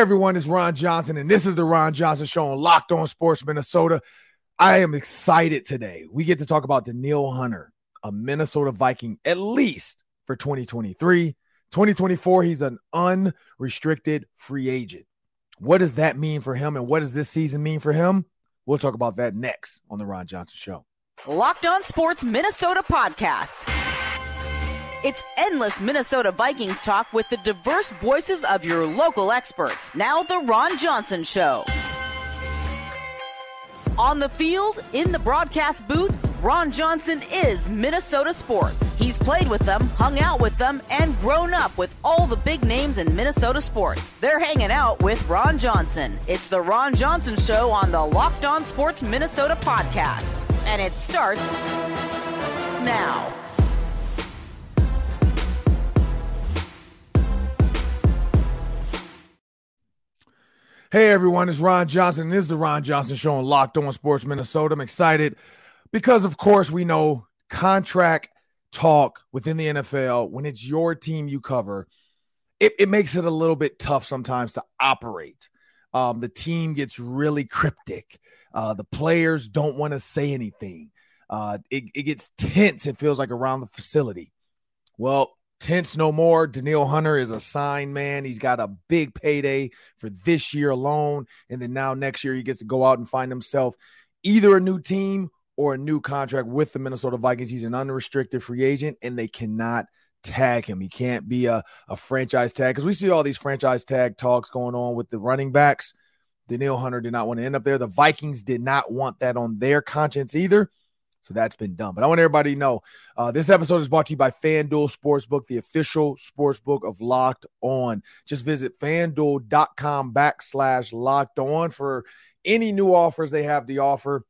everyone, it's Ron Johnson, and this is the Ron Johnson Show on Locked On Sports Minnesota. I am excited today. We get to talk about Danielle Hunter, a Minnesota Viking, at least for 2023. 2024, he's an unrestricted free agent. What does that mean for him, and what does this season mean for him? We'll talk about that next on the Ron Johnson Show. Locked On Sports Minnesota podcasts. It's endless Minnesota Vikings talk with the diverse voices of your local experts. Now, The Ron Johnson Show. On the field, in the broadcast booth, Ron Johnson is Minnesota sports. He's played with them, hung out with them, and grown up with all the big names in Minnesota sports. They're hanging out with Ron Johnson. It's the Ron Johnson Show on the Locked On Sports Minnesota podcast. And it starts now. Hey everyone, it's Ron Johnson. This is the Ron Johnson Show on Locked On Sports Minnesota. I'm excited because, of course, we know contract talk within the NFL when it's your team you cover. It, it makes it a little bit tough sometimes to operate. Um, the team gets really cryptic. Uh, the players don't want to say anything. Uh, it, it gets tense. It feels like around the facility. Well, Tense no more. Danielle Hunter is a signed man. He's got a big payday for this year alone. And then now next year, he gets to go out and find himself either a new team or a new contract with the Minnesota Vikings. He's an unrestricted free agent, and they cannot tag him. He can't be a, a franchise tag because we see all these franchise tag talks going on with the running backs. Danielle Hunter did not want to end up there. The Vikings did not want that on their conscience either. So that's been done. But I want everybody to know uh, this episode is brought to you by FanDuel Sportsbook, the official sportsbook of Locked On. Just visit fanduel.com backslash locked on for any new offers they have to offer,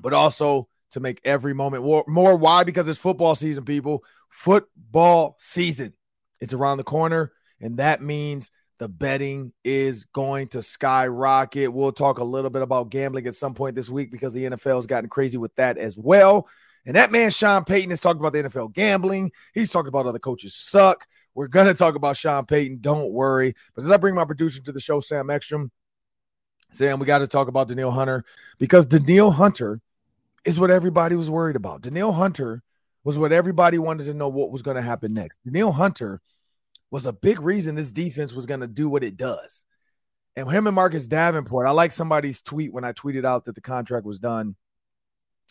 but also to make every moment more, more. Why? Because it's football season, people. Football season. It's around the corner, and that means the betting is going to skyrocket. We'll talk a little bit about gambling at some point this week because the NFL has gotten crazy with that as well. And that man, Sean Payton, has talked about the NFL gambling. He's talking about other coaches suck. We're going to talk about Sean Payton. Don't worry. But as I bring my producer to the show, Sam Ekstrom, Sam, we got to talk about Danielle Hunter because Danielle Hunter is what everybody was worried about. Danielle Hunter was what everybody wanted to know what was going to happen next. Danielle Hunter – was a big reason this defense was going to do what it does. And him and Marcus Davenport, I like somebody's tweet when I tweeted out that the contract was done.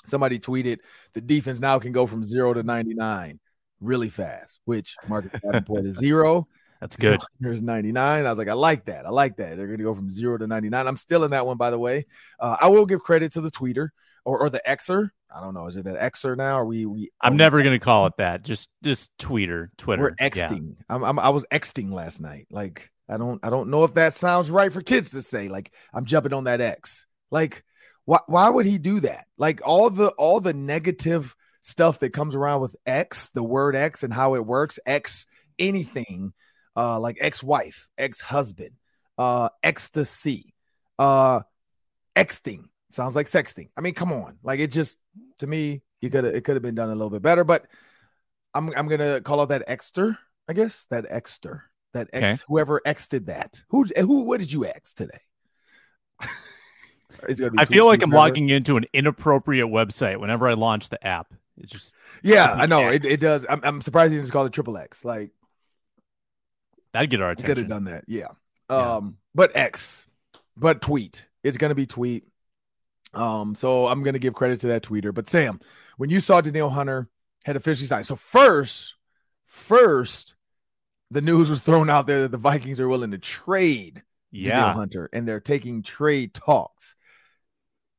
Somebody tweeted the defense now can go from zero to 99 really fast, which Marcus Davenport is zero. That's good. There's 99. I was like, I like that. I like that. They're going to go from zero to 99. I'm still in that one, by the way. Uh, I will give credit to the tweeter or, or the Xer. I don't know. Is it an Xer now? Or we we? I'm never gonna call it that. Just just Twitter, Twitter. We're Xting. Yeah. I'm, I'm I was Xting last night. Like I don't I don't know if that sounds right for kids to say. Like I'm jumping on that X. Like why why would he do that? Like all the all the negative stuff that comes around with X, the word X and how it works. X anything, uh, like ex-wife, ex-husband, uh, ecstasy, uh, Xting Sounds like sexting. I mean, come on. Like it just to me, you could it could have been done a little bit better, but I'm I'm gonna call out that exter, I guess. That exter. That ex okay. whoever exted that. Who who what did you ex today? I feel like I'm logging into an inappropriate website whenever I launch the app. It just yeah, I know it, it does. I'm, I'm surprised you just call it triple X. Like that'd get our attention. Could have done that. Yeah. yeah. Um, but X, but tweet. It's gonna be tweet. Um, so I'm gonna give credit to that tweeter. But Sam, when you saw Danielle Hunter had officially signed, so first, first, the news was thrown out there that the Vikings are willing to trade yeah. Hunter and they're taking trade talks.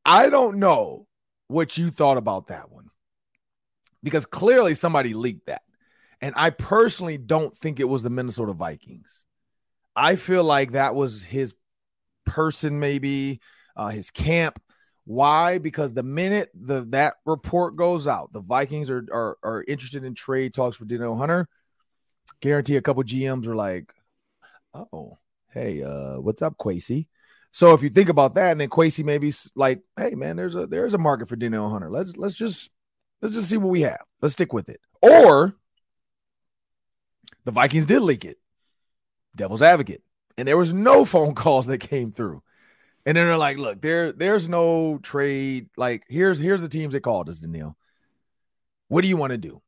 I don't know what you thought about that one because clearly somebody leaked that. And I personally don't think it was the Minnesota Vikings. I feel like that was his person, maybe uh, his camp. Why? Because the minute the that report goes out, the Vikings are are, are interested in trade talks for Dino Hunter. Guarantee a couple GMs are like, oh, hey, uh, what's up, Kwesi? So if you think about that, and then Kwesi maybe like, hey man, there's a there's a market for Dino Hunter. Let's let's just let's just see what we have. Let's stick with it. Or the Vikings did leak it. Devil's advocate. And there was no phone calls that came through. And then they're like, look, there, there's no trade. Like, here's here's the teams that called us, Danielle. What do you want to do?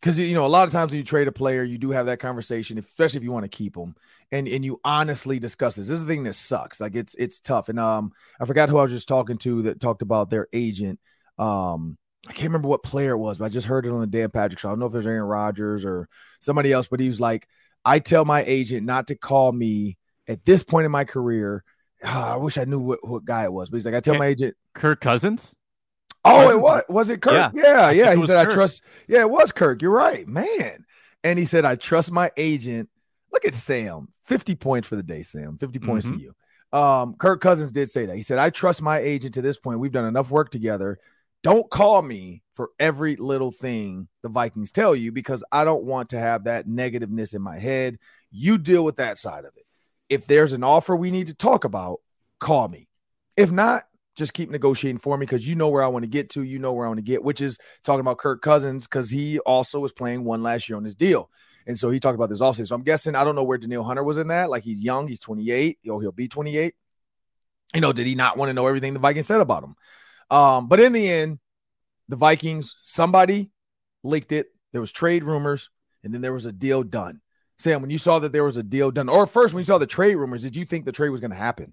Because you know, a lot of times when you trade a player, you do have that conversation, especially if you want to keep them, and and you honestly discuss this. This is the thing that sucks. Like it's it's tough. And um, I forgot who I was just talking to that talked about their agent. Um, I can't remember what player it was, but I just heard it on the Dan Patrick show. I don't know if it was Aaron Rodgers or somebody else, but he was like, I tell my agent not to call me at this point in my career. Oh, I wish I knew what, what guy it was, but he's like, I tell my agent Kirk Cousins. Oh, Cousins? it was was it Kirk? Yeah, yeah. yeah. He said, Kirk. I trust. Yeah, it was Kirk. You're right, man. And he said, I trust my agent. Look at Sam. 50 points for the day, Sam. 50 points mm-hmm. to you. Um, Kirk Cousins did say that. He said, I trust my agent to this point. We've done enough work together don't call me for every little thing the Vikings tell you because I don't want to have that negativeness in my head. You deal with that side of it. If there's an offer we need to talk about, call me. If not, just keep negotiating for me because you know where I want to get to. You know where I want to get, which is talking about Kirk Cousins because he also was playing one last year on his deal. And so he talked about this offseason. So I'm guessing, I don't know where Danielle Hunter was in that. Like he's young, he's 28. You know, he'll be 28. You know, did he not want to know everything the Vikings said about him? Um, but in the end, the Vikings, somebody leaked it. There was trade rumors, and then there was a deal done. Sam, when you saw that there was a deal done, or first when you saw the trade rumors, did you think the trade was going to happen?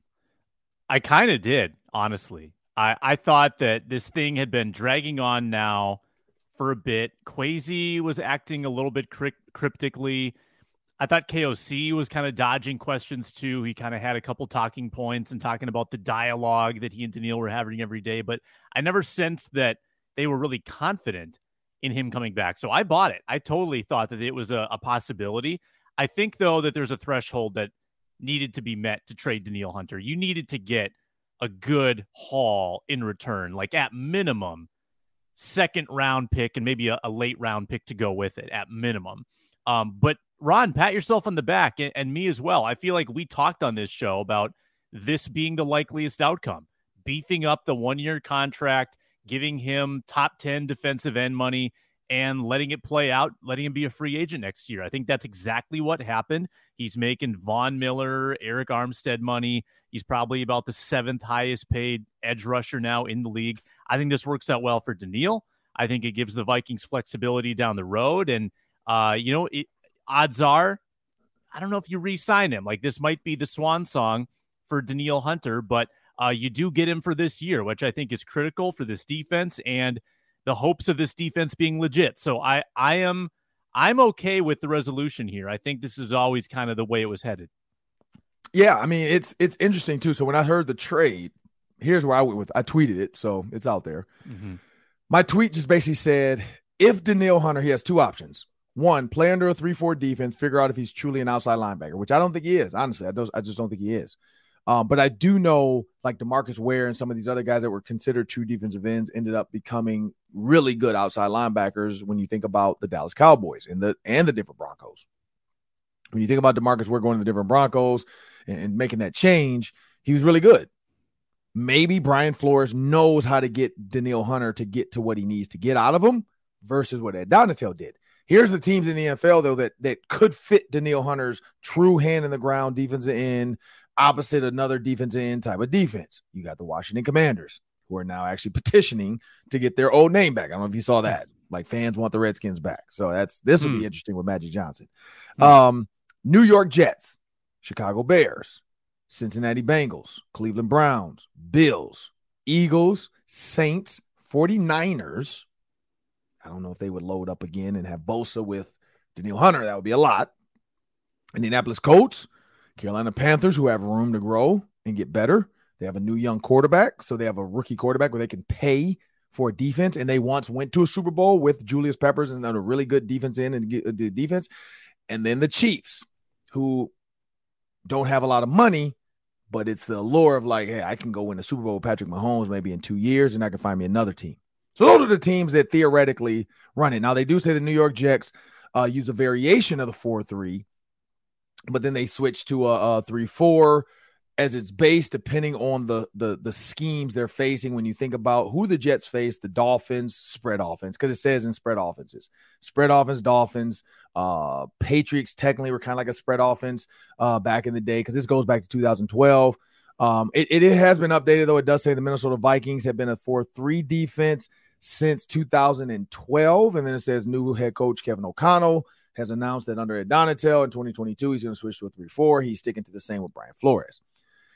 I kind of did, honestly. I, I thought that this thing had been dragging on now for a bit. Kwesi was acting a little bit cryptically. I thought KOC was kind of dodging questions too. He kind of had a couple talking points and talking about the dialogue that he and Danielle were having every day, but I never sensed that they were really confident in him coming back. So I bought it. I totally thought that it was a, a possibility. I think though that there's a threshold that needed to be met to trade Danielle Hunter. You needed to get a good haul in return, like at minimum, second round pick and maybe a, a late round pick to go with it at minimum. Um, but Ron, pat yourself on the back and, and me as well. I feel like we talked on this show about this being the likeliest outcome, beefing up the one year contract, giving him top 10 defensive end money and letting it play out, letting him be a free agent next year. I think that's exactly what happened. He's making Von Miller, Arik Armstead money. He's probably about the seventh highest paid edge rusher now in the league. I think this works out well for Danielle. I think it gives the Vikings flexibility down the road. And, uh, you know, it, odds are, I don't know if you re sign him. Like this might be the swan song for Danielle Hunter, but uh, you do get him for this year, which I think is critical for this defense and the hopes of this defense being legit. So I, I am, I'm okay with the resolution here. I think this is always kind of the way it was headed. Yeah, I mean it's it's interesting too. So when I heard the trade, here's where I went with. I tweeted it, so it's out there. Mm-hmm. My tweet just basically said, if Danielle Hunter, he has two options one, play under a 3 4 defense, figure out if he's truly an outside linebacker, which I don't think he is. Honestly, I, don't, I just don't think he is. Um, but I do know like Demarcus Ware and some of these other guys that were considered true defensive ends ended up becoming really good outside linebackers when you think about the Dallas Cowboys and the and the Denver Broncos. When you think about Demarcus Ware going to the Denver Broncos and, and making that change, he was really good. Maybe Brian Flores knows how to get Danielle Hunter to get to what he needs to get out of him versus what Ed Donatell did. Here's the teams in the NFL though that that could fit Danielle Hunter's true hand in the ground defensive end opposite another defensive end type of defense. You got the Washington Commanders who are now actually petitioning to get their old name back. I don't know if you saw that. Like fans want the Redskins back. So that's this will mm. be hmm. interesting with Magic Johnson. Mm. Um, New York Jets, Chicago Bears, Cincinnati Bengals, Cleveland Browns, Bills, Eagles, Saints, 49ers, I don't know if they would load up again and have Bosa with Danielle Hunter. That would be a lot. Indianapolis Colts, Carolina Panthers, who have room to grow and get better. They have a new young quarterback, so they have a rookie quarterback where they can pay for a defense. And they once went to a Super Bowl with Julius Peppers and a really good defense in and the defense. And then the Chiefs, who don't have a lot of money, but it's the allure of like, hey, I can go win a Super Bowl with Patrick Mahomes maybe in two years, and I can find me another team. So those are the teams that theoretically run it. Now they do say the New York Jets uh, use a variation of the four three, but then they switch to a, a three four. as it's based depending on the the the schemes they're facing when you think about who the Jets face the Dolphins spread offense because it says in spread offenses spread offense Dolphins uh Patriots technically were kind of like a spread offense uh back in the day because this goes back to 2012 um it, it, it has been updated though it does say the Minnesota Vikings have been a 4-3 defense since 2012 and then it says new head coach Kevin O'Connell has announced that under Ed Donatell in 2022 he's going to switch to a 3-4 he's sticking to the same with Brian Flores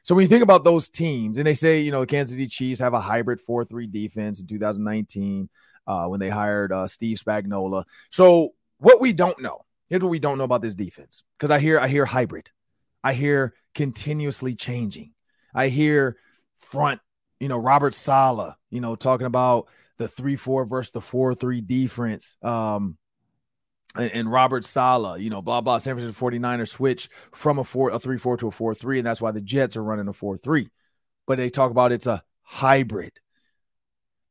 so when you think about those teams, and they say, you know, the Kansas City Chiefs have a hybrid 4 3 defense in 2019 uh, when they hired uh, Steve Spagnuolo. So what we don't know, here's what we don't know about this defense. Because I hear I hear hybrid. I hear continuously changing. I hear front, you know, Robert Saleh, you know, talking about the 3-4 versus the 4-3 defense. Um, and, Robert Saleh, you know, blah blah. San Francisco 49ers switch from a four a three four to a four three, and that's why the Jets are running a four three. But they talk about it's a hybrid.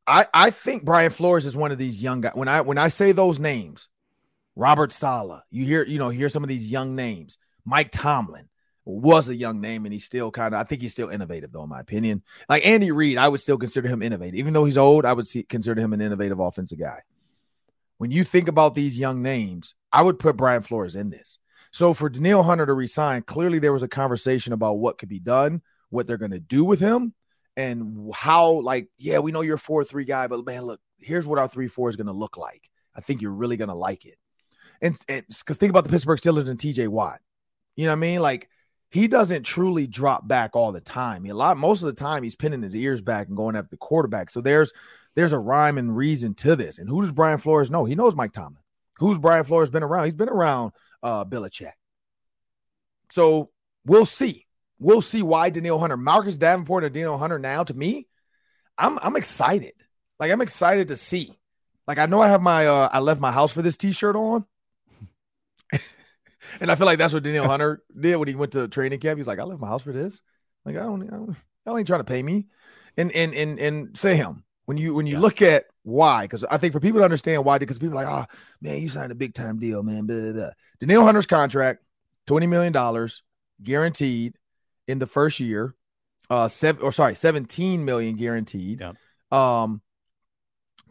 I I think Brian Flores is one of these young guys. When I when I say those names, Robert Saleh, you hear you know hear some of these young names. Mike Tomlin was a young name, and he's still kind of I think he's still innovative though, in my opinion. Like Andy Reid, I would still consider him innovative, even though he's old. I would see, consider him an innovative offensive guy when you think about these young names, I would put Brian Flores in this. So for Danielle Hunter to resign, clearly there was a conversation about what could be done, what they're going to do with him, and how, like, yeah, we know you're a 4 3 guy, but man, look, here's what our 3 4 is going to look like. I think you're really going to like it. And because think about the Pittsburgh Steelers and TJ Watt. You know what I mean? Like, he doesn't truly drop back all the time. He, a lot, most of the time, he's pinning his ears back and going after the quarterback. So there's there's a rhyme and reason to this. And who does Brian Flores know? He knows Mike Tomlin. Who's Brian Flores been around? He's been around uh Belichick. So we'll see. We'll see why Danielle Hunter, Marcus Davenport, and Danielle Hunter now to me, I'm I'm excited. Like I'm excited to see. Like I know I have my uh I left my house for this t-shirt on. and I feel like that's what Danielle Hunter did when he went to training camp. He's like, I left my house for this. Like I don't, I don't y'all ain't trying to pay me. And and and and say him. When you when you yeah. look at why, because I think for people to understand why, because people are like, oh man, you signed a big time deal, man. Blah, blah, blah. Hunter's contract, twenty million dollars guaranteed in the first year, uh, seven or sorry, seventeen million guaranteed. Yeah. Um,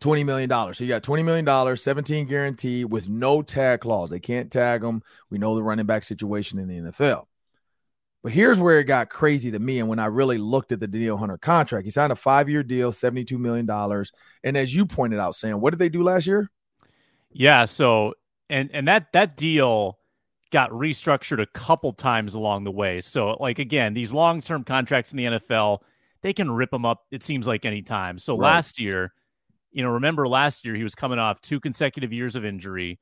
$20 million. So you got $20 million, 17 guaranteed with no tag clause. They can't tag them. We know the running back situation in the NFL. But here's where it got crazy to me. And when I really looked at the Danielle Hunter contract, he signed a five year deal, $72 million. And as you pointed out, Sam, what did they do last year? Yeah. So, and, and that, that deal got restructured a couple times along the way. So, like, again, these long term contracts in the NFL, they can rip them up, it seems like any time. So right. last year, you know, remember last year he was coming off two consecutive years of injury.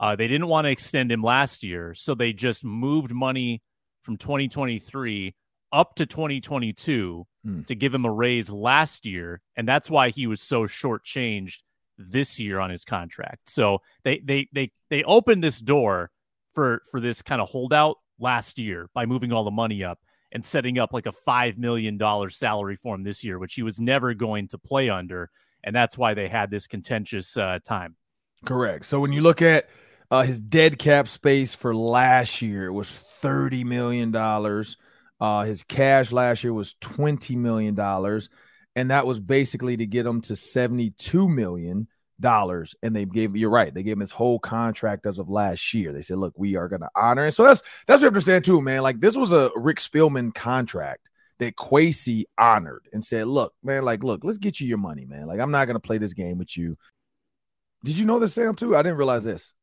Uh, they didn't want to extend him last year. So they just moved money from 2023 up to 2022 hmm. to give him a raise last year, and that's why he was so shortchanged this year on his contract. So they they they they opened this door for for this kind of holdout last year by moving all the money up and setting up like a five million dollar salary for him this year, which he was never going to play under, and that's why they had this contentious uh, time. Correct. So when you look at uh, his dead cap space for last year was thirty million dollars. Uh, his cash last year was twenty million dollars, and that was basically to get him to seventy-two million dollars. And they gave you're right, they gave him his whole contract as of last year. They said, "Look, we are going to honor." it." so that's that's what I understand too, man. Like this was a Rick Spielman contract that Kwesi honored and said, "Look, man, like, look, let's get you your money, man. Like, I'm not going to play this game with you." Did you know this, Sam? Too, I didn't realize this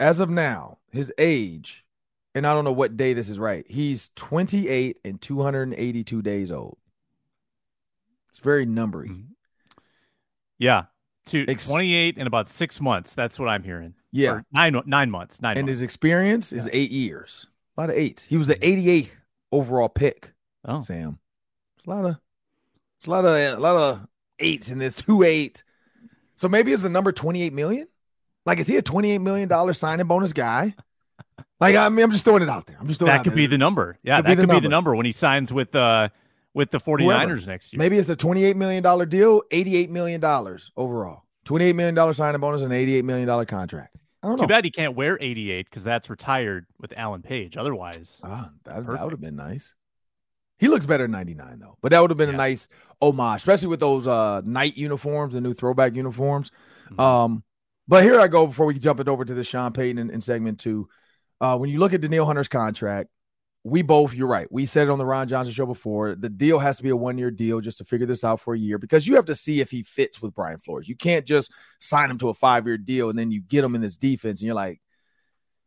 as of now, his age, and I don't know what day this is right. He's 28 and 282 days old. It's very numbery. Mm-hmm. Yeah. To Ex- 28 and about six months. That's what I'm hearing. Yeah. Or nine nine months. Nine and months. his experience is yeah. eight years. A lot of eights. He was the 88th mm-hmm. overall pick. Oh, Sam. It's a lot of it's a lot of a lot of eights in this two eight. So maybe it's the number 28 million. Like, is he a $28 million signing bonus guy? Like, I mean, I'm just throwing it out there. I'm just throwing that could be the number. Yeah, could that be could number. be the number when he signs with uh with the 49ers Whoever. next year. Maybe it's a $28 million deal, $88 million overall. $28 million signing bonus and $88 million contract. I don't know. Too bad he can't wear 88 because that's retired with Alan Page. Otherwise, ah, that, that would have been nice. He looks better than 99 though. But that would have been Yeah. a nice homage, especially with those uh night uniforms, the new throwback uniforms. Mhm. Um, but here I go before we jump it over to the Sean Payton in, segment two. Uh, when you look at Danielle Hunter's contract, we both, you're right. We said it on the Ron Johnson show before. The deal has to be a one year deal just to figure this out for a year because you have to see if he fits with Brian Flores. You can't just sign him to a five year deal and then you get him in this defense and you're like,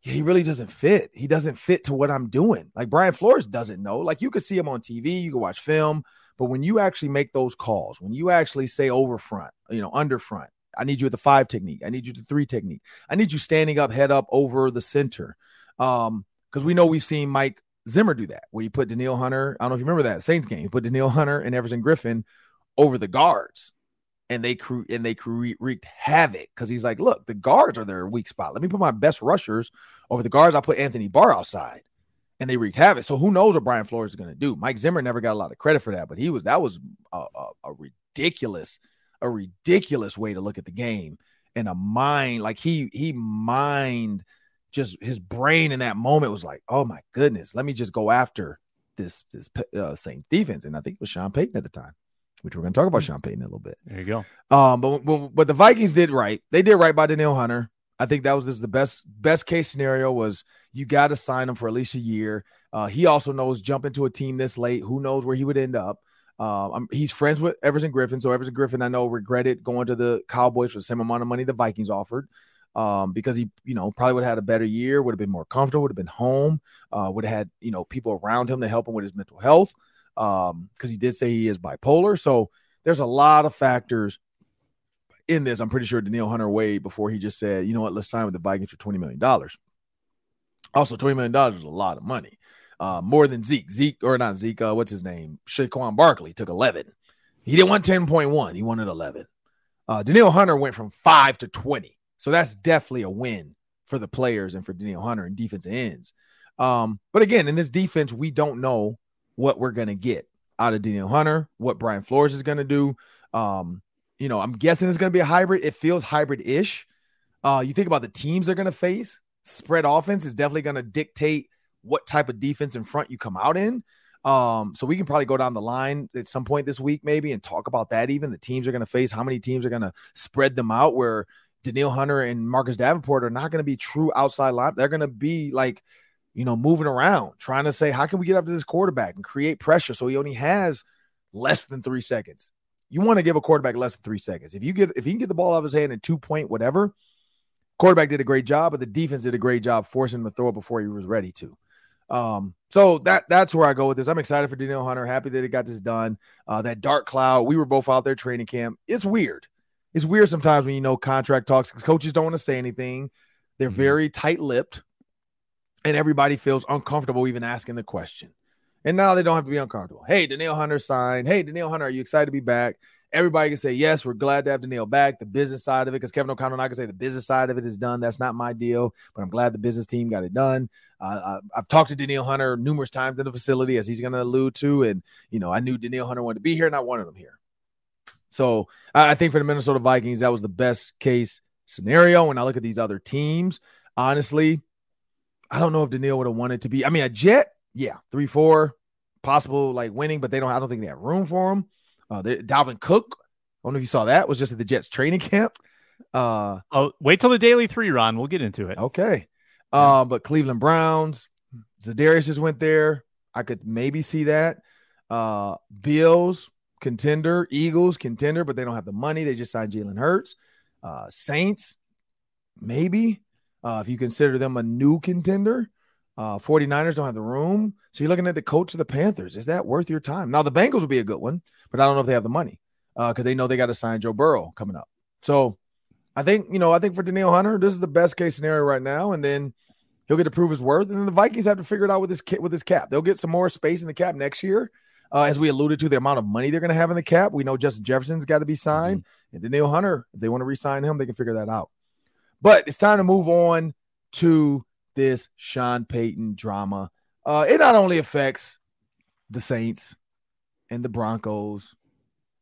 yeah, he really doesn't fit. He doesn't fit to what I'm doing. Like Brian Flores doesn't know. Like you could see him on TV, you can watch film, but when you actually make those calls, when you actually say over front, you know, under front, I need you at the five technique, I need you at the three technique, I need you standing up, head up over the center. Um, because we know we've seen Mike Zimmer do that, where you put Danielle Hunter. I don't know if you remember that Saints game. You put Danielle Hunter and Everson Griffen over the guards, and they cre- and they cre- wreaked havoc because he's like, look, the guards are their weak spot. Let me put my best rushers over the guards. I put Anthony Barr outside, and they wreaked havoc. So who knows what Brian Flores is going to do? Mike Zimmer never got a lot of credit for that, but he was that was a, a, a ridiculous, a ridiculous way to look at the game and a mind like he he mind just his brain in that moment was like, oh my goodness, let me just go after this this uh, Saints defense, and I think it was Sean Payton at the time, which we're going to talk about Sean Payton a little bit. there you go. Um, but, but but the Vikings did right. They did right by Danielle Hunter. I think that was this the best best case scenario was you got to sign him for at least a year. Uh, he also knows jump into a team this late. Who knows where he would end up? I'm, he's friends with Everson Griffen, so Everson Griffen I know regretted going to the Cowboys for the same amount of money the Vikings offered. Um, because he, you know, probably would have had a better year, would have been more comfortable, would have been home, uh, would have had, you know, people around him to help him with his mental health. Um, because he did say he is bipolar. So there's a lot of factors in this. I'm pretty sure Danielle Hunter weighed before he just said, you know what, let's sign with the Vikings for $20 million. Also, $20 million is a lot of money. Uh, more than Zeke. Zeke, or not Zeke, uh, what's his name? Saquon Barkley took 11. He didn't want 10.1, he wanted 11. Uh, Hunter went from five to 20. So that's definitely a win for the players and for Danielle Hunter and defensive ends. Um, but again, in this defense, we don't know what we're going to get out of Danielle Hunter, what Brian Flores is going to do. Um, you know, I'm guessing it's going to be a hybrid. It feels hybrid ish. Uh, you think about the teams they're going to face, spread offense is definitely going to dictate what type of defense in front you come out in. Um, so we can probably go down the line at some point this week, maybe, and talk about that. Even the teams are going to face, how many teams are going to spread them out where Danielle Hunter and Marcus Davenport are not going to be true outside line. They're going to be like, you know, moving around, trying to say, how can we get after this quarterback and create pressure so he only has less than three seconds? You want to give a quarterback less than three seconds. If you get if he can get the ball out of his hand in two point whatever, quarterback did a great job, but the defense did a great job forcing him to throw it before he was ready to. Um, so that that's where I go with this. I'm excited for Danielle Hunter. Happy that he got this done. Uh, that dark cloud. We were both out there training camp. It's weird. It's weird sometimes when you know contract talks because coaches don't want to say anything. They're Mhm. very tight lipped, and everybody feels uncomfortable even asking the question. And now they don't have to be uncomfortable. Hey, Danielle Hunter signed. Hey, Danielle Hunter, are you excited to be back? Everybody can say yes. We're glad to have Danielle back. The business side of it, because Kevin O'Connell and I can say the business side of it is done. That's not my deal, but I'm glad the business team got it done. Uh, I, I've talked to Danielle Hunter numerous times in the facility, as he's going to allude to, and you know I knew Danielle Hunter wanted to be here, and I wanted him here. So I think for the Minnesota Vikings, that was the best case scenario. When I look at these other teams, honestly, I don't know if Danielle would have wanted to be. I mean, a Jet, yeah, three, four, possible like winning, but they don't. I don't think they have room for him. Uh, they, Dalvin Cook, I don't know if you saw that, was just at the Jets training camp. Uh, Oh, wait till the daily three, Ron. We'll get into it. okay. Uh, but Cleveland Browns, Zadarius just went there. I could maybe see that. Uh, Bills contender, Eagles contender, but they don't have the money. They just signed Jalen Hurts. Uh, Saints, maybe. Uh, if you consider them a new contender. Uh, 49ers don't have the room. So you're looking at the coach of the Panthers. Is that worth your time? Now, the Bengals would be a good one, but I don't know if they have the money because uh, they know they got to sign Joe Burrow coming up. So I think, you know, I think for Danielle Hunter, this is the best case scenario right now. And then he'll get to prove his worth. And then the Vikings have to figure it out with this with his cap. They'll get some more space in the cap next year. Uh, as we alluded to, the amount of money they're going to have in the cap. We know Justin Jefferson's got to be signed. Mm-hmm. And Danielle Hunter, if they want to re-sign him, they can figure that out. But it's time to move on to this Sean Payton drama. Uh, it not only affects the Saints and the Broncos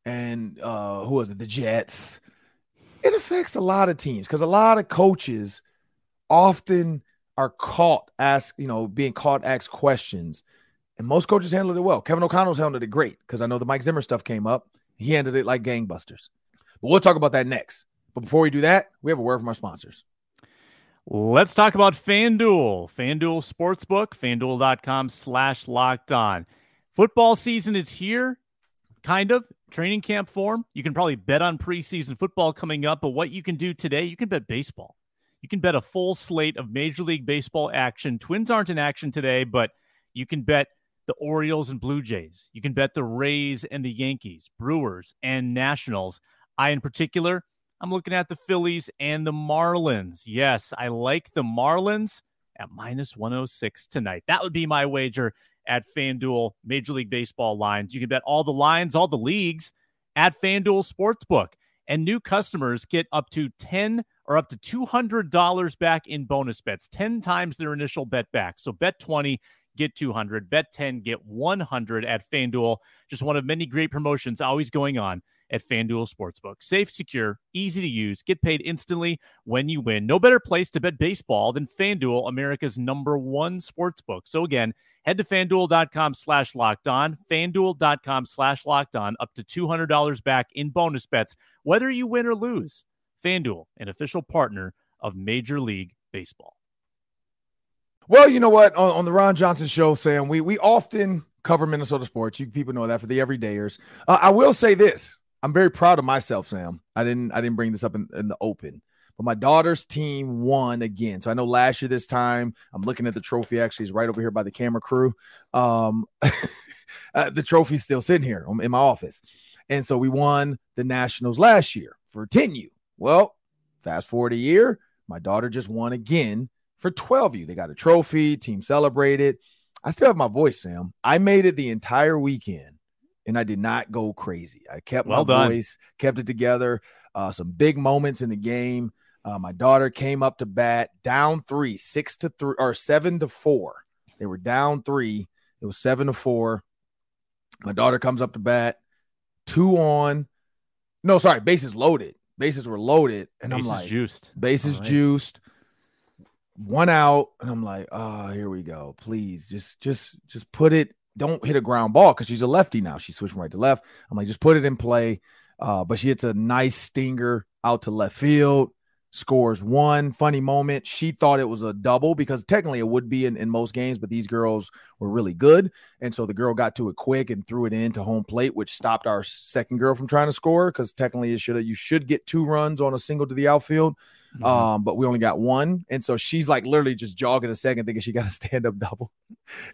and uh, who was it? The Jets. It affects a lot of teams because a lot of coaches often are caught ask, you know, being caught asked questions And most coaches handled it well. Kevin O'Connell's handled it great because I know the Mike Zimmer stuff came up. He handled it like gangbusters. But we'll talk about that next. But before we do that, we have a word from our sponsors. Let's talk about FanDuel. FanDuel Sportsbook, fanduel.com slash locked on. Football season is here, kind of. Training camp form. You can probably bet on preseason football coming up, but what you can do today, you can bet baseball. You can bet a full slate of Major League Baseball action. Twins aren't in action today, but you can bet the Orioles and Blue Jays. You can bet the Rays and the Yankees, Brewers and Nationals. I, in particular, I'm looking at the Phillies and the Marlins. Yes, I like the Marlins at minus 106 tonight. That would be my wager at FanDuel Major League Baseball lines. You can bet all the lines, all the leagues at FanDuel Sportsbook. And new customers get up to 10 or up to $200 back in bonus bets, 10 times their initial bet back. So bet 20, get 200, bet 10, get 100 at FanDuel. Just one of many great promotions always going on at FanDuel Sportsbook. Safe, secure, easy to use, get paid instantly when you win. No better place to bet baseball than FanDuel, America's number one sportsbook. So again, head to fanduel.com slash locked on, fanduel.com slash locked on, up to $200 back in bonus bets, whether you win or lose. FanDuel, an official partner of Major League Baseball. Well, you know what? On, on the Ron Johnson show, Sam, we we often cover Minnesota sports. You people know that for the everydayers. Uh, I will say this: I'm very proud of myself, Sam. I didn't I didn't bring this up in, in the open, but my daughter's team won again. So I know last year this time I'm looking at the trophy. Actually, it's right over here by the camera crew. Um, uh, the trophy's still sitting here in my office, and so we won the Nationals last year for 10U. Well, fast forward a year, my daughter just won again for 12U. They got a trophy. Team celebrated. I still have my voice, Sam. I made it the entire weekend and I did not go crazy. I kept well my done. voice, kept it together. Uh, some big moments in the game. Uh, my daughter came up to bat down three, six to three, or seven to four. They were down three. It was seven to four. My daughter comes up to bat, two on. No, sorry, bases loaded. Bases were loaded, and bases I'm like, juiced. Bases right. juiced. One out, and I'm like, oh, here we go. Please, just, just, just put it don't hit a ground ball because she's a lefty now. She's switching right to left. I'm like, just put it in play. Uh, but she hits a nice stinger out to left field, scores one funny moment. She thought it was a double because technically it would be in, in most games, but these girls were really good. And so the girl got to it quick and threw it into home plate, which stopped our second girl from trying to score because technically it should you should get two runs on a single to the outfield. Mm-hmm. Um, but we only got one. And so she's like literally just jogging a second, thinking she got a stand up double.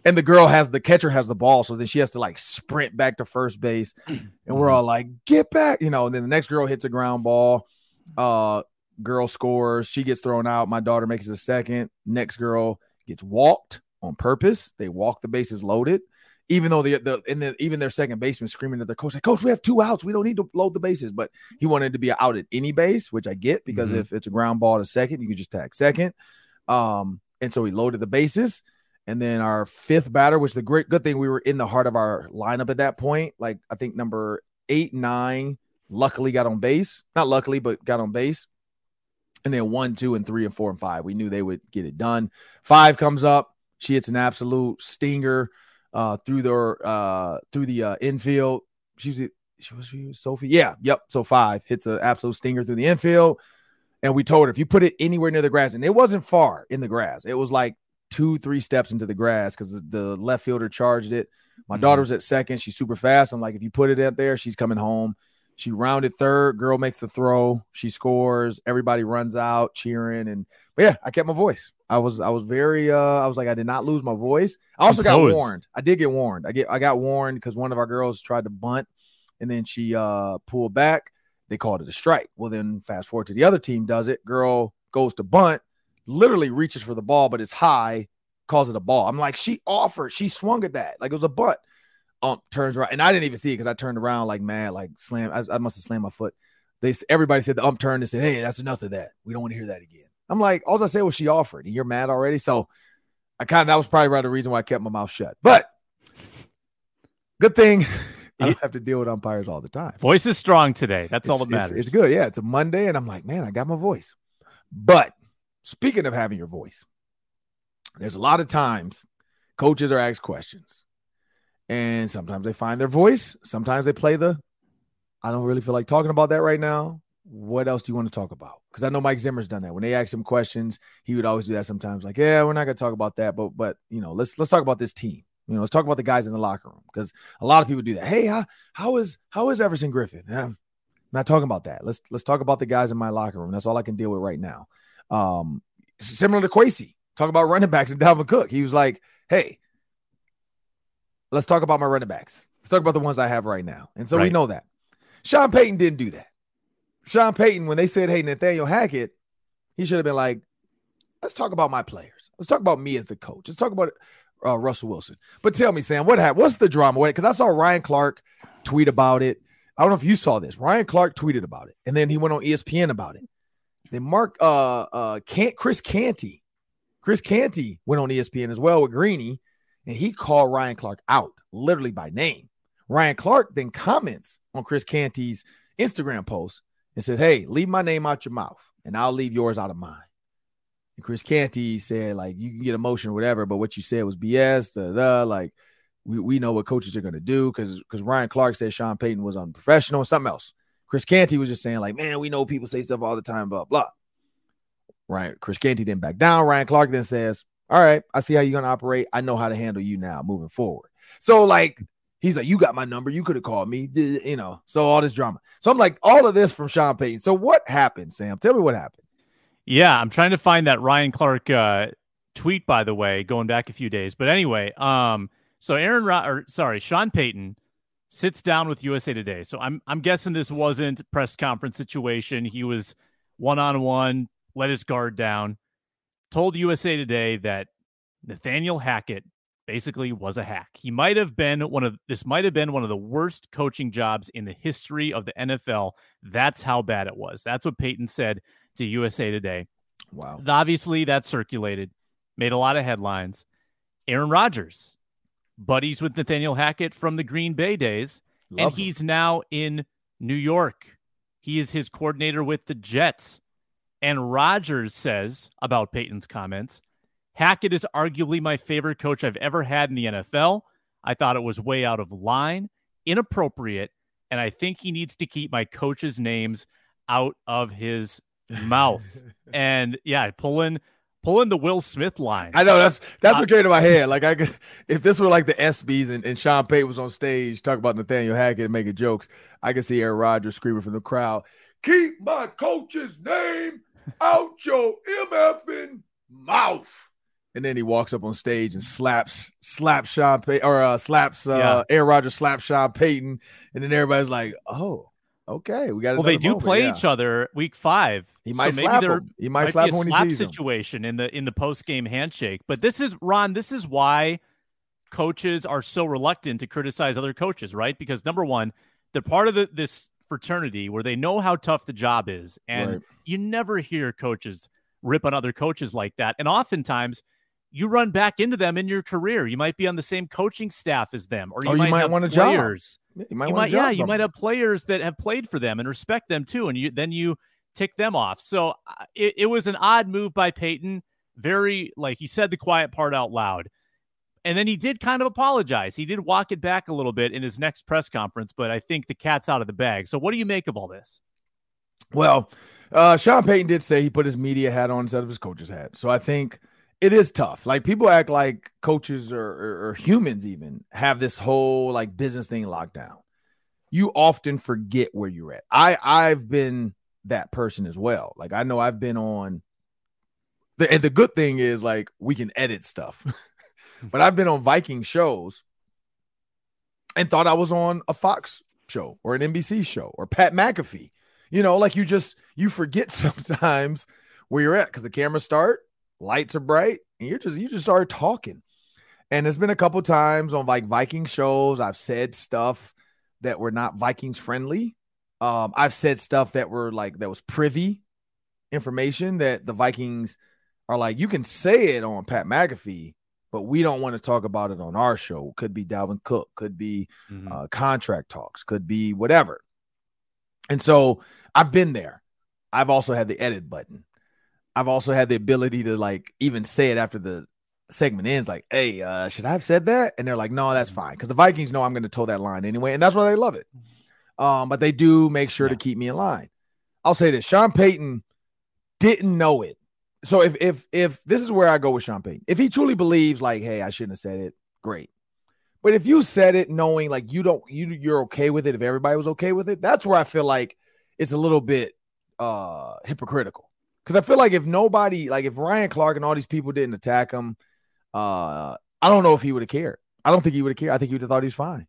And the girl has the catcher has the ball. So then she has to like sprint back to first base. And we're all like, get back, you know. And then the next girl hits a ground ball. Uh, girl scores. She gets thrown out. My daughter makes it a second. Next girl gets walked on purpose. They walk the bases loaded even though the, the and then even their second baseman screaming at their coach, like, Coach, we have two outs. We don't need to load the bases. But he wanted to be out at any base, which I get because mm-hmm. if it's a ground ball to second, you can just tag second. Um, and so he loaded the bases. And then our fifth batter, which the great good thing we were in the heart of our lineup at that point. Like I think number eight, nine, luckily got on base. Not luckily, but got on base. And then one, two, and three, and four, and five. We knew they would get it done. Five comes up. She hits an absolute stinger uh, through their uh, through the uh, infield. She's she was she was Sophie. Yeah, yep. So five hits an absolute stinger through the infield, and we told her if you put it anywhere near the grass, and it wasn't far in the grass. It was like two, three steps into the grass because the left fielder charged it. My mm-hmm. daughter was at second. She's super fast. I'm like, if you put it out there, she's coming home. She rounded third. Girl makes the throw. She scores. Everybody runs out cheering. And but yeah, I kept my voice. I was I was very uh I was like I did not lose my voice. I also got warned. I did get warned. I get I got warned because one of our girls tried to bunt and then she uh pulled back. They called it a strike. Well, then fast forward to the other team does it. Girl goes to bunt, literally reaches for the ball, but it's high, calls it a ball. I'm like, she offered, she swung at that like it was a bunt ump turns around, and I didn't even see it because I turned around like mad, like slam. I, I must have slammed my foot. They everybody said the ump turned and said, "Hey, that's enough of that. We don't want to hear that again." I'm like, all I said was she offered, and you're mad already. So I kind of that was probably right the reason why I kept my mouth shut. But good thing I don't have to deal with umpires all the time. Voice is strong today. That's it's, all that matters. It's, it's good. Yeah, it's a Monday, and I'm like, man, I got my voice. But speaking of having your voice, there's a lot of times coaches are asked questions And sometimes they find their voice. Sometimes they play the, I don't really feel like talking about that right now. What else do you want to talk about? Because I know Mike Zimmer's done that. When they ask him questions, he would always do that sometimes. Like, yeah, we're not going to talk about that, but but you know, let's let's talk about this team. You know, let's talk about the guys in the locker room because a lot of people do that. Hey, how, how is how is Everson Griffen? I'm not talking about that. Let's let's talk about the guys in my locker room. That's all I can deal with right now. Um, similar to Kwesi, talk about running backs and Dalvin Cook. He was like, hey, let's talk about my running backs. Let's talk about the ones I have right now. And so right. we know that. Sean Payton didn't do that. Sean Payton, when they said, hey, Nathaniel Hackett, he should have been like, let's talk about my players. Let's talk about me as the coach. Let's talk about uh, Russell Wilson. But tell me, Sam, what happened? What's the drama? Because I saw Ryan Clark tweet about it. I don't know if you saw this. Ryan Clark tweeted about it, and then he went on ESPN about it. Then Mark uh uh can't Chris Canty, Chris Canty went on ESPN as well with Greeny, and he called Ryan Clark out literally by name. Ryan Clark then comments on Chris Canty's Instagram post and says, Hey, leave my name out your mouth and I'll leave yours out of mine. And Chris Canty said, like, you can get emotional, whatever, but what you said was BS. Da, da, like, we, we know what coaches are to do because because Ryan Clark said Sean Payton was unprofessional and something else. Chris Canty was just saying, like, man, we know people say stuff all the time, blah, blah. Right. Chris Canty didn't back down. Ryan Clark then says, All right, I see how you're gonna operate. I know how to handle you now moving forward. So, like, he's like, You got my number, you could have called me, you know. So all this drama. So I'm like, all of this from Sean Payton. So what happened, Sam? Tell me what happened. Yeah, I'm trying to find that Ryan Clark uh, tweet, by the way, going back a few days. But anyway, um, so Aaron Ro- or sorry, Sean Payton sits down with USA Today. So I'm I'm guessing this wasn't press conference situation. He was one on one, let his guard down, told USA Today that Nathaniel Hackett basically was a hack. He might have been one of this might have been one of the worst coaching jobs in the history of the NFL. That's how bad it was. That's what Payton said to USA Today. Wow. Obviously, that circulated, made a lot of headlines. Aaron Rodgers buddies with Nathaniel Hackett from the Green Bay days, Love and him. he's now in New York. He is his coordinator with the Jets. And Rodgers says about Payton's comments Hackett is arguably my favorite coach I've ever had in the NFL. I thought it was way out of line, inappropriate, and I think he needs to keep my coaches' names out of his mouth. and yeah, pulling pulling the Will Smith line. I know that's that's uh, what came to my head. Like I could, if this were like the ESPYS and, and Sean Payton was on stage talking about Nathaniel Hackett and making jokes, I could see Aaron Rodgers screaming from the crowd, "Keep my coach's name out your mfing mouth." And then he walks up on stage and slaps slaps Sean Payton or uh, slaps uh, yeah. Aaron Rodgers slaps Sean Payton, and then everybody's like, "Oh, Okay, we got. Well, they do moment, play yeah. each other week five. He might so slap him. He might, might slap be a slap situation in the in the post game handshake. But this is Ron. This is why coaches are so reluctant to criticize other coaches, right? Because number one, they're part of the, this fraternity where they know how tough the job is, and right. you never hear coaches rip on other coaches like that. And oftentimes, you run back into them in your career. You might be on the same coaching staff as them, or you, or might, you might want a players. Job you might, you might yeah, you might have players that have played for them and respect them too, and you then you tick them off. So uh, it, it was an odd move by Payton. Very like he said the quiet part out loud, and then he did kind of apologize. He did walk it back a little bit in his next press conference, but I think the cat's out of the bag. So what do you make of all this? Well, uh, Sean Payton did say he put his media hat on instead of his coach's hat. So I think it is tough. Like people act like coaches or, or, or, humans even have this whole like business thing locked down. You often forget where you're at. I I've been that person as well. Like I know I've been on the and the good thing is like we can edit stuff. but I've been on Viking shows and thought I was on a Fox show or an NBC show or Pat McAfee. You know, like you just you forget sometimes where you're at because the cameras start lights are bright, and you're just you just start talking. And there's been a couple times on like Viking shows I've said stuff that were not Vikings friendly. Um, I've said stuff that were like that was privy information that the Vikings are like, you can say it on Pat McAfee, but we don't want to talk about it on our show. Could be Dalvin Cook, could be mm-hmm. uh, contract talks, could be whatever. And so I've been there. I've also had the edit button. I've also had the ability to like even say it after the segment ends like, hey, uh, should I have said that? And they're like, no, that's fine. Because the Vikings know I'm going to toe that line anyway. And that's why they love it. Um, but they do make sure yeah. to keep me in line. I'll say this Sean Payton didn't know it. So if if if this is where I go with Sean Payton, if he truly believes like, hey, I shouldn't have said it, great. But if you said it knowing like you don't you you're okay with it, if everybody was okay with it, that's where I feel like it's a little bit uh hypocritical. Because I feel like if nobody, like if Ryan Clark and all these people didn't attack him, uh, I don't know if he would have cared. I don't think he would have cared. I think he would have thought he was fine.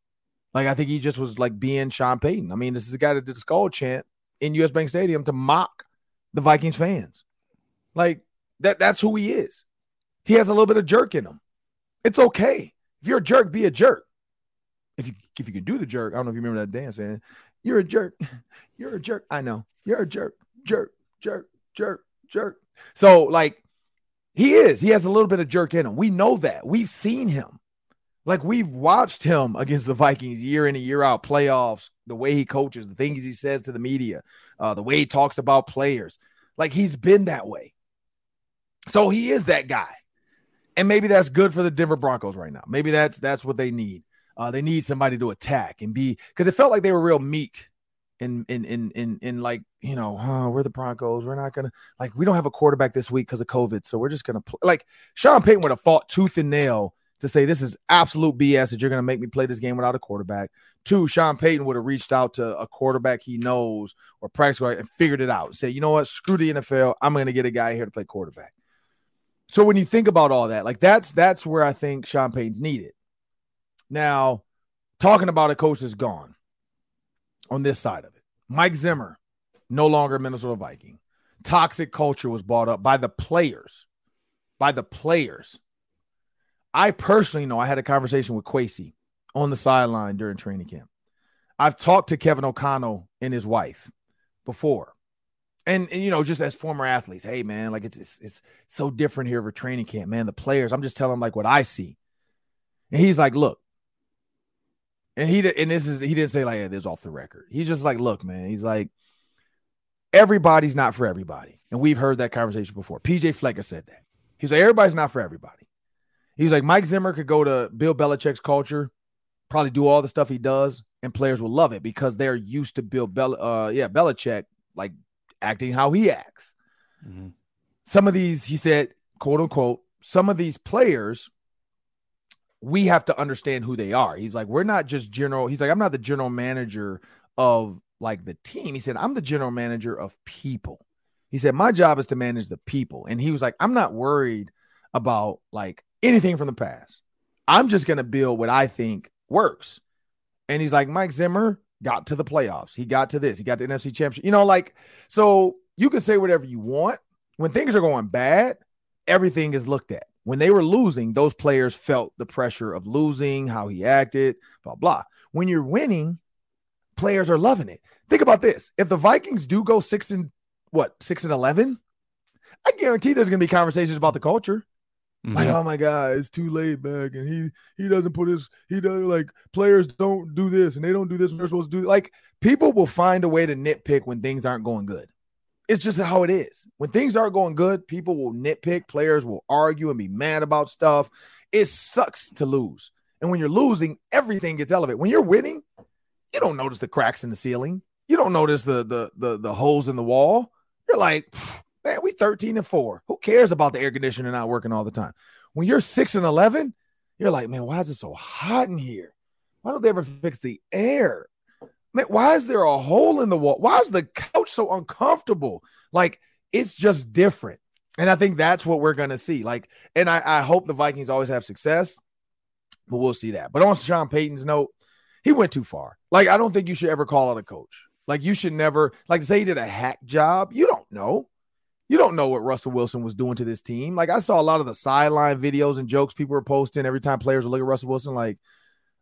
Like I think he just was like being Sean Payton. I mean, this is a guy that did the skull chant in US Bank Stadium to mock the Vikings fans. Like that that's who he is. He has a little bit of jerk in him. It's okay. If you're a jerk, be a jerk. If you if you can do the jerk, I don't know if you remember that dance, man. You're a jerk. You're a jerk. I know. You're a jerk. Jerk. Jerk. Jerk. Jerk. So like he is. He has a little bit of jerk in him. We know that. We've seen him. Like we've watched him against the Vikings year in and year out, playoffs, the way he coaches, the things he says to the media, uh, the way he talks about players. Like he's been that way. So he is that guy. And maybe that's good for the Denver Broncos right now. Maybe that's that's what they need. Uh, they need somebody to attack and be because it felt like they were real meek in in in in in like you know oh, we're the Broncos. We're not gonna like we don't have a quarterback this week because of COVID, so we're just gonna play. Like Sean Payton would have fought tooth and nail to say this is absolute BS that you're to make me play this game without a quarterback. Two, Sean Payton would have reached out to a quarterback he knows or practice and figured it out. Say, you know what, screw the NFL. I'm to get a guy here to play quarterback. So when you think about all that, like that's that's where I think Sean needed. Now, talking about a coach that's gone on this side of it, Mike Zimmer, no longer Minnesota Viking. Toxic culture was brought up by the players, by the players I personally know I had a conversation with Kwesi on the sideline during training camp. I've talked to Kevin O'Connell and his wife before. And, and, you know, just as former athletes, hey man, like it's, it's it's so different here for training camp, man. The players, I'm just telling like what I see. And he's like, look, and he and this is he didn't say like yeah, this off the record. He's just like, look, man. He's like, everybody's not for everybody, and we've heard that conversation before. PJ Fleck said that. He's like, everybody's not for everybody. He was like, Mike Zimmer could go to Bill Belichick's culture, probably do all the stuff he does, and players will love it because they're used to Bill Bel uh yeah, Belichick like acting how he acts. Mm-hmm. Some of these, he said, quote unquote, some of these players, we have to understand who they are. He's like, we're not just general, he's like, I'm not the general manager of like the team. He said, I'm the general manager of people. He said, my job is to manage the people. And he was like, I'm not worried about like anything from the past. I'm just going to build what I think works. And he's like, Mike Zimmer got to the playoffs. He got to this. He got the NFC championship. You know, like, so you can say whatever you want. When things are going bad, everything is looked at. When they were losing, those players felt the pressure of losing, how he acted, blah, blah. When you're winning, players are loving it. Think about this. If the Vikings do go six and what, six and 11, I guarantee there's going to be conversations about the culture. Mm-hmm. Like, oh my God, it's too laid back, and he he doesn't put his he does like players don't do this and they don't do this when they're supposed to do. Like people will find a way to nitpick when things aren't going good. It's just how it is. When things aren't going good, people will nitpick. Players will argue and be mad about stuff. It sucks to lose, and when you're losing, everything gets elevated. When you're winning, you don't notice the cracks in the ceiling. You don't notice the the the the holes in the wall. You're like, Man, we 13 and 4. Who cares about the air conditioner not working all the time? When you're 6 and 11, you're like, man, why is it so hot in here? Why don't they ever fix the air? Man, why is there a hole in the wall? Why is the couch so uncomfortable? Like, it's just different. And I think that's what we're going to see. Like, and I, I hope the Vikings always have success, but we'll see that. But on Sean Payton's note, he went too far. Like, I don't think you should ever call out a coach. Like, you should never, like, say he did a hack job. You don't know you don't know what Russell Wilson was doing to this team. Like I saw a lot of the sideline videos and jokes people were posting every time players would look at Russell Wilson like,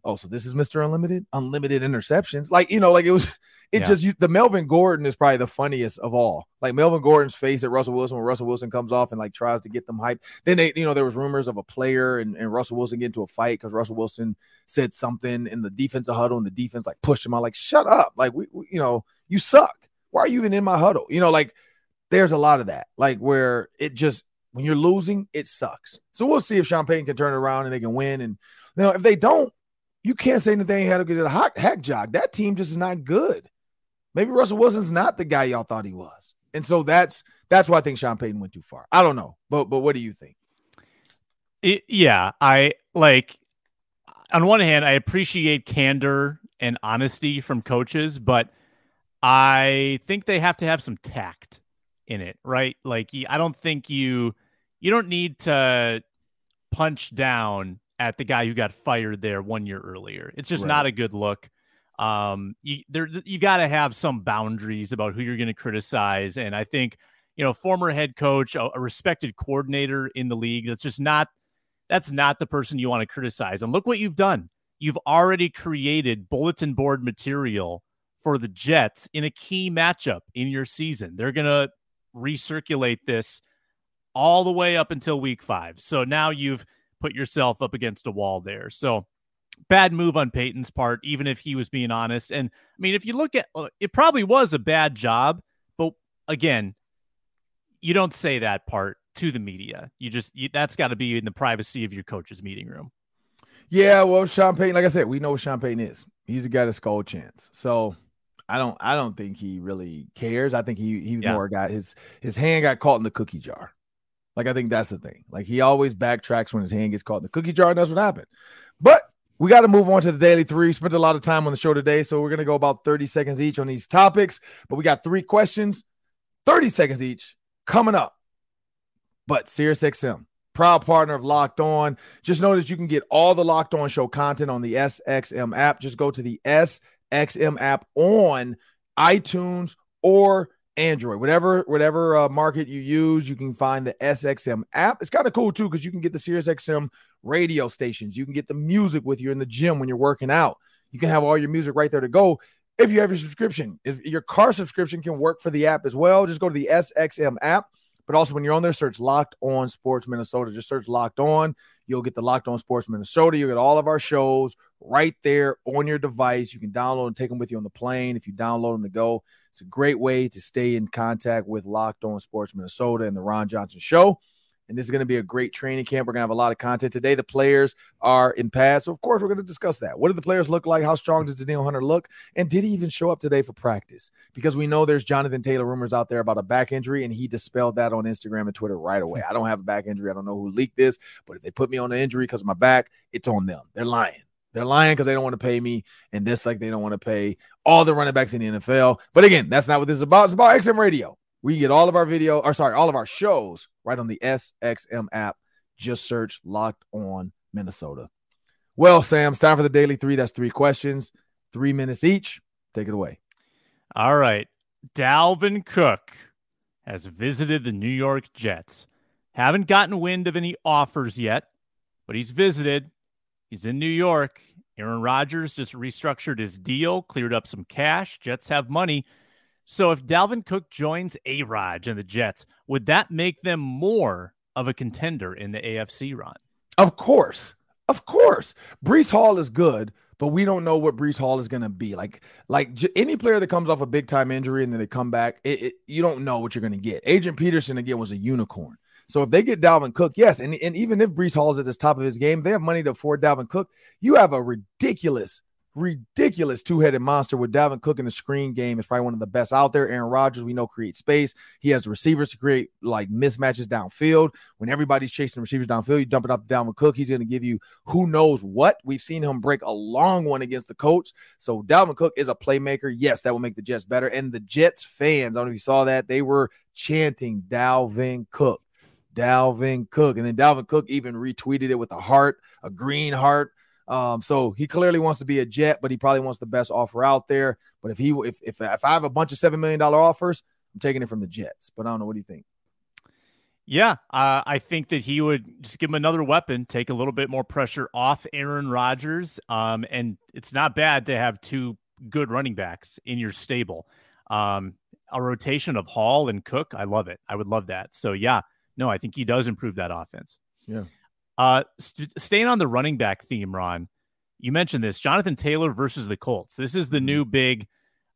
oh, so this is Mr. Unlimited, unlimited interceptions. Like, you know, like it was, it yeah. just, you, the Melvin Gordon is probably the funniest of all. Like Melvin Gordon's face at Russell Wilson when Russell Wilson comes off and like tries to get them hyped. Then they, you know, there was rumors of a player and, and Russell Wilson get into a fight because Russell Wilson said something in the defensive huddle and the defense like pushed him out, like, shut up. Like, we, we you know, you suck. Why are you even in my huddle? You know, like there's a lot of that, like where it just When you're losing, it sucks. So we'll see if Sean Payton can turn around and they can win. And you if they don't, you can't say that they had a hack, hack job. That team just is not good. Maybe Russell Wilson's not the guy y'all thought he was. And so that's that's why I think Sean Payton went too far. I don't know, but but what do you think? It, yeah, I like. On one hand, I appreciate candor and honesty from coaches, but I think they have to have some tact in it, right? Like, I don't think you you don't need to punch down at the guy who got fired there one year earlier. It's just right. not a good look. Um, you there you got to have some boundaries about who you're going to criticize, and I think you know, former head coach, a, a respected coordinator in the league. That's just not that's not the person you want to criticize. And look what you've done. You've already created bulletin board material for the Jets in a key matchup in your season. They're going to recirculate this all the way up until week five. So now you've put yourself up against a wall there. So bad move on Payton's part, even if he was being honest. And I mean, if you look at uh, it, probably was a bad job. But again, you don't say that part to the media. You just you, that's got to be in the privacy of your coach's meeting room. Yeah, well, Sean Payton, like I said, we know what Sean Payton is. He's a guy that's skull chance. So I don't I don't think he really cares. I think he he yeah. more got his his hand got caught in the cookie jar. Like I think that's the thing. Like he always backtracks when his hand gets caught in the cookie jar, and that's what happened. But we got to move on to the daily three. Spent a lot of time on the show today, so we're gonna go about 30 seconds each on these topics. But we got three questions, 30 seconds each coming up. But SiriusXM, proud partner of Locked On. Just know that you can get all the Locked On show content on the SXM app. Just go to the SXM app on iTunes or Android, whatever whatever uh, market you use, you can find the SXM app. It's kind of cool too because you can get the SiriusXM radio stations. You can get the music with you in the gym when you're working out. You can have all your music right there to go if you have your subscription. If your car subscription can work for the app as well, just go to the SXM app. But also, when you're on there, search Locked On Sports Minnesota. Just search Locked On. You'll get the Locked On Sports Minnesota. You'll get all of our shows right there on your device. You can download and take them with you on the plane if you download them to go. It's a great way to stay in contact with Locked On Sports Minnesota and the Ron Johnson Show and this is going to be a great training camp. We're going to have a lot of content today. The players are in pads, so of course we're going to discuss that. What do the players look like? How strong does Danielle Hunter look? And did he even show up today for practice? Because we know there's Jonathan Taylor rumors out there about a back injury, and he dispelled that on Instagram and Twitter right away. I don't have a back injury. I don't know who leaked this, but if they put me on the injury because of my back, it's on them. They're lying. They're lying because they don't want to pay me, and this like they don't want to pay all the running backs in the NFL. But again, that's not what this is about. It's about XM Radio. We get all of our video, or sorry, all of our shows right on the SXM app. Just search Locked On Minnesota. Well, Sam, it's time for the daily three. That's three questions, three minutes each. Take it away. All right. Dalvin Cook has visited the New York Jets. Haven't gotten wind of any offers yet, but he's visited. He's in New York. Aaron Rodgers just restructured his deal, cleared up some cash. Jets have money. So if Dalvin Cook joins A Raj and the Jets, would that make them more of a contender in the AFC run? Of course. Of course. Breece Hall is good, but we don't know what Breece Hall is going to be. Like, like j- any player that comes off a big time injury and then they come back, it, it, you don't know what you're going to get. Adrian Peterson again was a unicorn. So if they get Dalvin Cook, yes, and, and even if Breece Hall is at the top of his game, they have money to afford Dalvin Cook. You have a ridiculous ridiculous two-headed monster with Dalvin Cook in the screen game is probably one of the best out there. Aaron Rodgers, we know, creates space. He has receivers to create like mismatches downfield. When everybody's chasing receivers downfield, you dump it up to Dalvin Cook. He's going to give you who knows what. We've seen him break a long one against the Colts. So Dalvin Cook is a playmaker. Yes, that will make the Jets better. And the Jets fans, I don't know if you saw that, they were chanting Dalvin Cook. Dalvin Cook. And then Dalvin Cook even retweeted it with a heart, a green heart. Um, so he clearly wants to be a Jet, but he probably wants the best offer out there. But if he if if, if I have a bunch of seven million dollar offers, I'm taking it from the Jets. But I don't know. What do you think? Yeah, uh, I think that he would just give him another weapon, take a little bit more pressure off Aaron Rodgers. Um, and it's not bad to have two good running backs in your stable. Um, a rotation of Hall and Cook, I love it. I would love that. So yeah, no, I think he does improve that offense. Yeah. Uh, st- staying on the running back theme, Ron, you mentioned this Jonathan Taylor versus the Colts. This is the new mm-hmm. big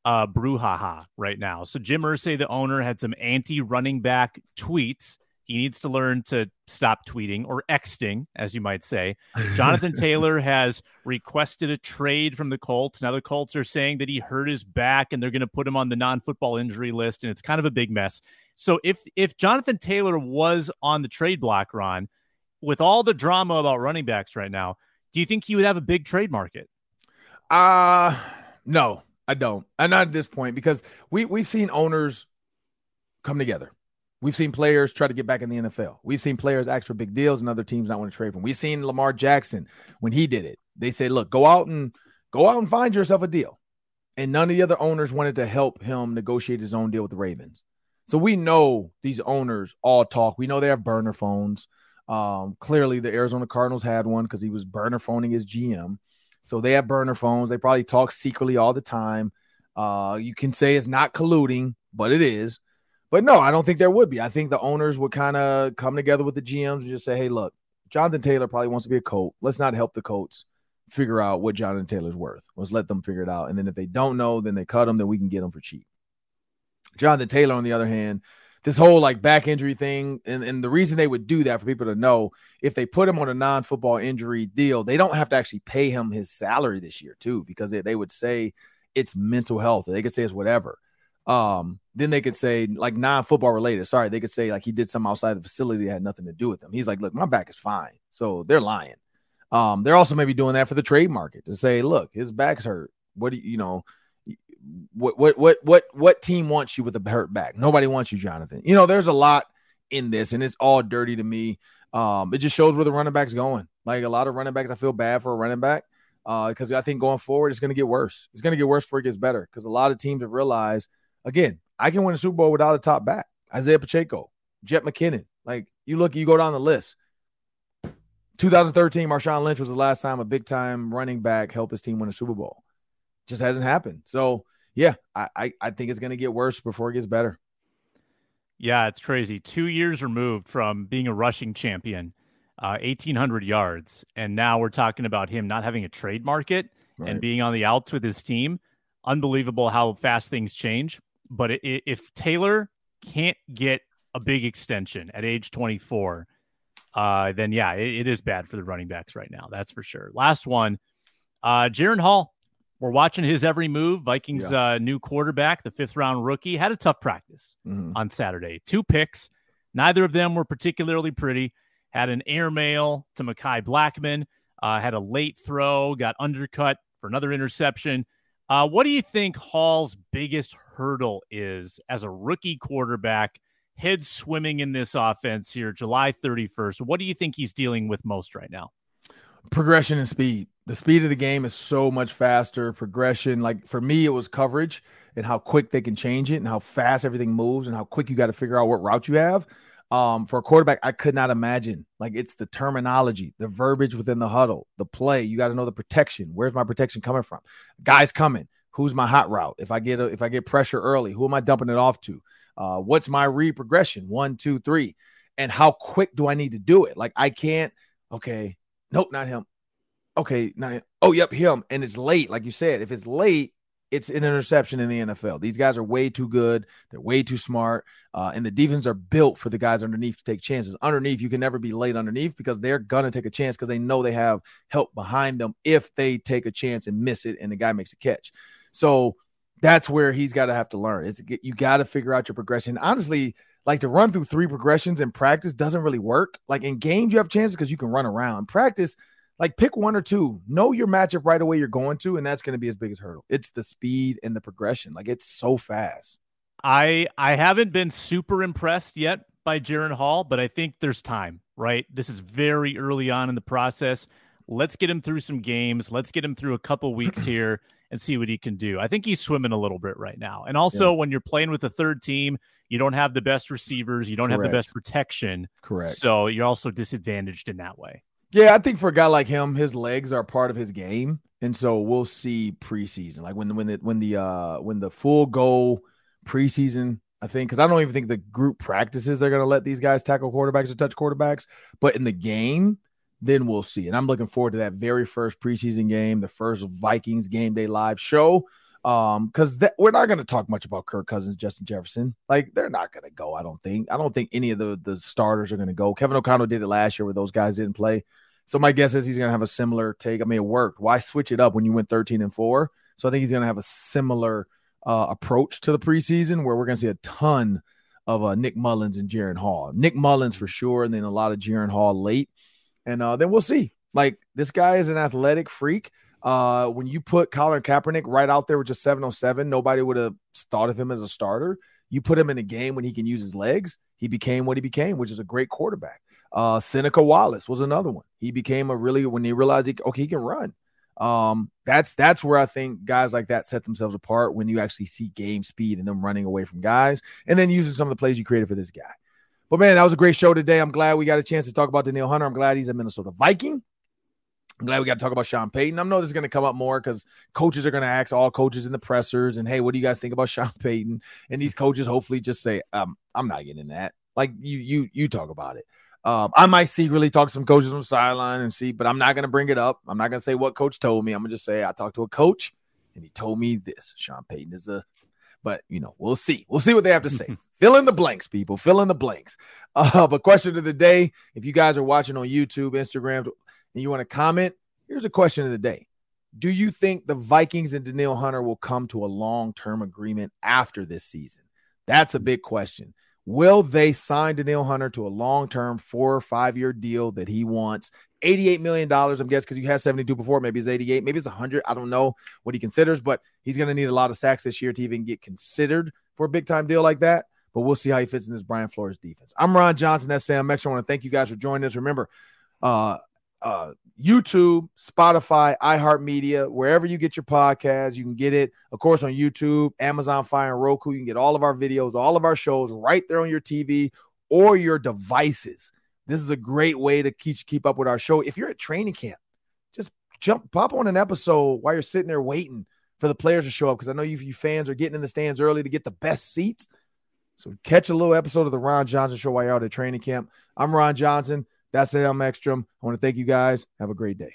uh, brouhaha right now. So Jim Irsay, the owner, had some anti running back tweets. He needs to learn to stop tweeting or Xting, as you might say. Jonathan Taylor has requested a trade from the Colts. Now the Colts are saying that he hurt his back and they're going to put him on the non-football injury list, and it's kind of a big mess. So if if Jonathan Taylor was on the trade block, Ron, with all the drama about running backs right now, do you think he would have a big trade market? Uh no, I don't. And not at this point because we we've seen owners come together. We've seen players try to get back in the NFL. We've seen players ask for big deals and other teams not want to trade for them. We've seen Lamar Jackson when he did it. They said, "Look, go out and go out and find yourself a deal." And none of the other owners wanted to help him negotiate his own deal with the Ravens. So we know these owners all talk. We know they have burner phones. Um, clearly, the Arizona Cardinals had one because he was burner phoning his GM. So they have burner phones. They probably talk secretly all the time. Uh, you can say it's not colluding, but it is. But no, I don't think there would be. I think the owners would kind of come together with the GMs and just say, hey, look, Jonathan Taylor probably wants to be a Colt. Let's not help the Colts figure out what Jonathan Taylor's worth. Let's let them figure it out. And then if they don't know, then they cut him, then we can get him for cheap. Jonathan Taylor, on the other hand, this whole like back injury thing, and, and the reason they would do that for people to know if they put him on a non football injury deal, they don't have to actually pay him his salary this year, too, because they, they would say it's mental health. They could say it's whatever. Um, then they could say like non-football related. Sorry, they could say like he did something outside the facility that had nothing to do with them. He's like, look, my back is fine. So they're lying. Um, they're also maybe doing that for the trade market to say, look, his back's hurt. What do you, you know? What what what what what team wants you with a hurt back? Nobody wants you, Jonathan. You know, there's a lot in this, and it's all dirty to me. Um, it just shows where the running back's going. Like a lot of running backs, I feel bad for a running back because uh, I think going forward, it's going to get worse. It's going to get worse before it gets better because a lot of teams have realized again, I can win a Super Bowl without a top back. Isaiah Pacheco, Jet McKinnon. Like you look, you go down the list. 2013, Marshawn Lynch was the last time a big time running back helped his team win a Super Bowl. Just hasn't happened. So yeah, I I, I think it's going to get worse before it gets better. Yeah, it's crazy. Two years removed from being a rushing champion, uh, 1,800 yards. And now we're talking about him not having a trade market right. and being on the outs with his team unbelievable how fast things change. But if Taylor can't get a big extension at age 24, uh, then yeah, it, it is bad for the running backs right now. That's for sure. Last one, uh, Jaren Hall. We're watching his every move. Vikings yeah. uh, new quarterback, the fifth round rookie, had a tough practice mm-hmm. on Saturday. Two picks. Neither of them were particularly pretty. Had an airmail to Mekhi Blackmon. Uh, had a late throw, got undercut for another interception. Uh, what do you think Hall's biggest hurdle is as a rookie quarterback, head swimming in this offense here, July 31st? What do you think he's dealing with most right now? Progression and speed. The speed of the game is so much faster. Progression, like for me, it was coverage and how quick they can change it and how fast everything moves and how quick you got to figure out what route you have. Um, for a quarterback, I could not imagine. Like it's the terminology, the verbiage within the huddle, the play. You got to know the protection. Where's my protection coming from? Guys coming. Who's my hot route? If I get a, if I get pressure early, who am I dumping it off to? Uh, what's my read progression? One, two, three, and how quick do I need to do it? Like I can't. Okay, nope, not him. Okay, not him. Oh, yep, him. And it's late, like you said. If it's late, it's an interception in the NFL. These guys are way too good. They're way too smart. Uh, and the defense are built for the guys underneath to take chances. Underneath, you can never be late underneath because they're going to take a chance because they know they have help behind them if they take a chance and miss it and the guy makes a catch. So that's where he's got to have to learn. It's you got to figure out your progression. Honestly, like to run through three progressions in practice doesn't really work. Like in games, you have chances because you can run around. Practice – like pick one or two. Know your matchup right away you're going to, and that's going to be his biggest hurdle. It's the speed and the progression. Like it's so fast. I I haven't been super impressed yet by Jaren Hall, but I think there's time, right? This is very early on in the process. Let's get him through some games. Let's get him through a couple weeks here and see what he can do. I think he's swimming a little bit right now. And also, yeah. when you're playing with a third team, you don't have the best receivers, you don't Correct. have the best protection. Correct. So you're also disadvantaged in that way. Yeah, I think for a guy like him, his legs are part of his game, and so we'll see preseason, like when when the when the uh when the full goal preseason. I think because I don't even think the group practices they're going to let these guys tackle quarterbacks or touch quarterbacks, but in the game, then we'll see. And I'm looking forward to that very first preseason game, the first Vikings game day live show. Um, because we're not going to talk much about Kirk Cousins, Justin Jefferson. Like they're not going to go. I don't think. I don't think any of the the starters are going to go. Kevin O'Connell did it last year where those guys didn't play. So my guess is he's going to have a similar take. I mean, it worked. Why switch it up when you went 13 and four? So I think he's going to have a similar uh, approach to the preseason where we're going to see a ton of uh, Nick Mullens and Jaren Hall. Nick Mullens for sure, and then a lot of Jaren Hall late. And uh, then we'll see. Like this guy is an athletic freak. Uh, when you put Colin Kaepernick right out there with just 707, nobody would have thought of him as a starter. You put him in a game when he can use his legs, he became what he became, which is a great quarterback. Uh, Seneca Wallace was another one. He became a really when he realized he okay, he can run. Um, that's that's where I think guys like that set themselves apart when you actually see game speed and them running away from guys, and then using some of the plays you created for this guy. But man, that was a great show today. I'm glad we got a chance to talk about Danielle Hunter. I'm glad he's a Minnesota Viking. I'm glad we got to talk about Sean Payton. I know this is going to come up more because coaches are going to ask all coaches in the pressers, and hey, what do you guys think about Sean Payton? And these coaches hopefully just say, um, I'm not getting that. Like you, you, you talk about it. Um, I might secretly talk to some coaches on the sideline and see, but I'm not going to bring it up. I'm not going to say what coach told me. I'm going to just say I talked to a coach and he told me this. Sean Payton is a, but you know, we'll see. We'll see what they have to say. Fill in the blanks, people. Fill in the blanks. Uh, but question of the day: If you guys are watching on YouTube, Instagram, and you want to comment, here's a question of the day: Do you think the Vikings and Danielle Hunter will come to a long-term agreement after this season? That's a big question. Will they sign Danielle Hunter to a long term four or five year deal that he wants? $88 million, I'm guessing, because you had 72 before. Maybe it's 88, maybe it's 100. I don't know what he considers, but he's going to need a lot of sacks this year to even get considered for a big time deal like that. But we'll see how he fits in this Brian Flores defense. I'm Ron Johnson. That's Sam Mex. I want to thank you guys for joining us. Remember, uh, uh, YouTube, Spotify, iHeartMedia, wherever you get your podcast, you can get it. Of course, on YouTube, Amazon Fire, and Roku. You can get all of our videos, all of our shows right there on your TV or your devices. This is a great way to keep keep up with our show. If you're at training camp, just jump pop on an episode while you're sitting there waiting for the players to show up because I know you, you fans are getting in the stands early to get the best seats. So catch a little episode of the Ron Johnson Show while you're out at training camp. I'm Ron Johnson. That's Sam Ekstrom. I want to thank you guys. Have a great day.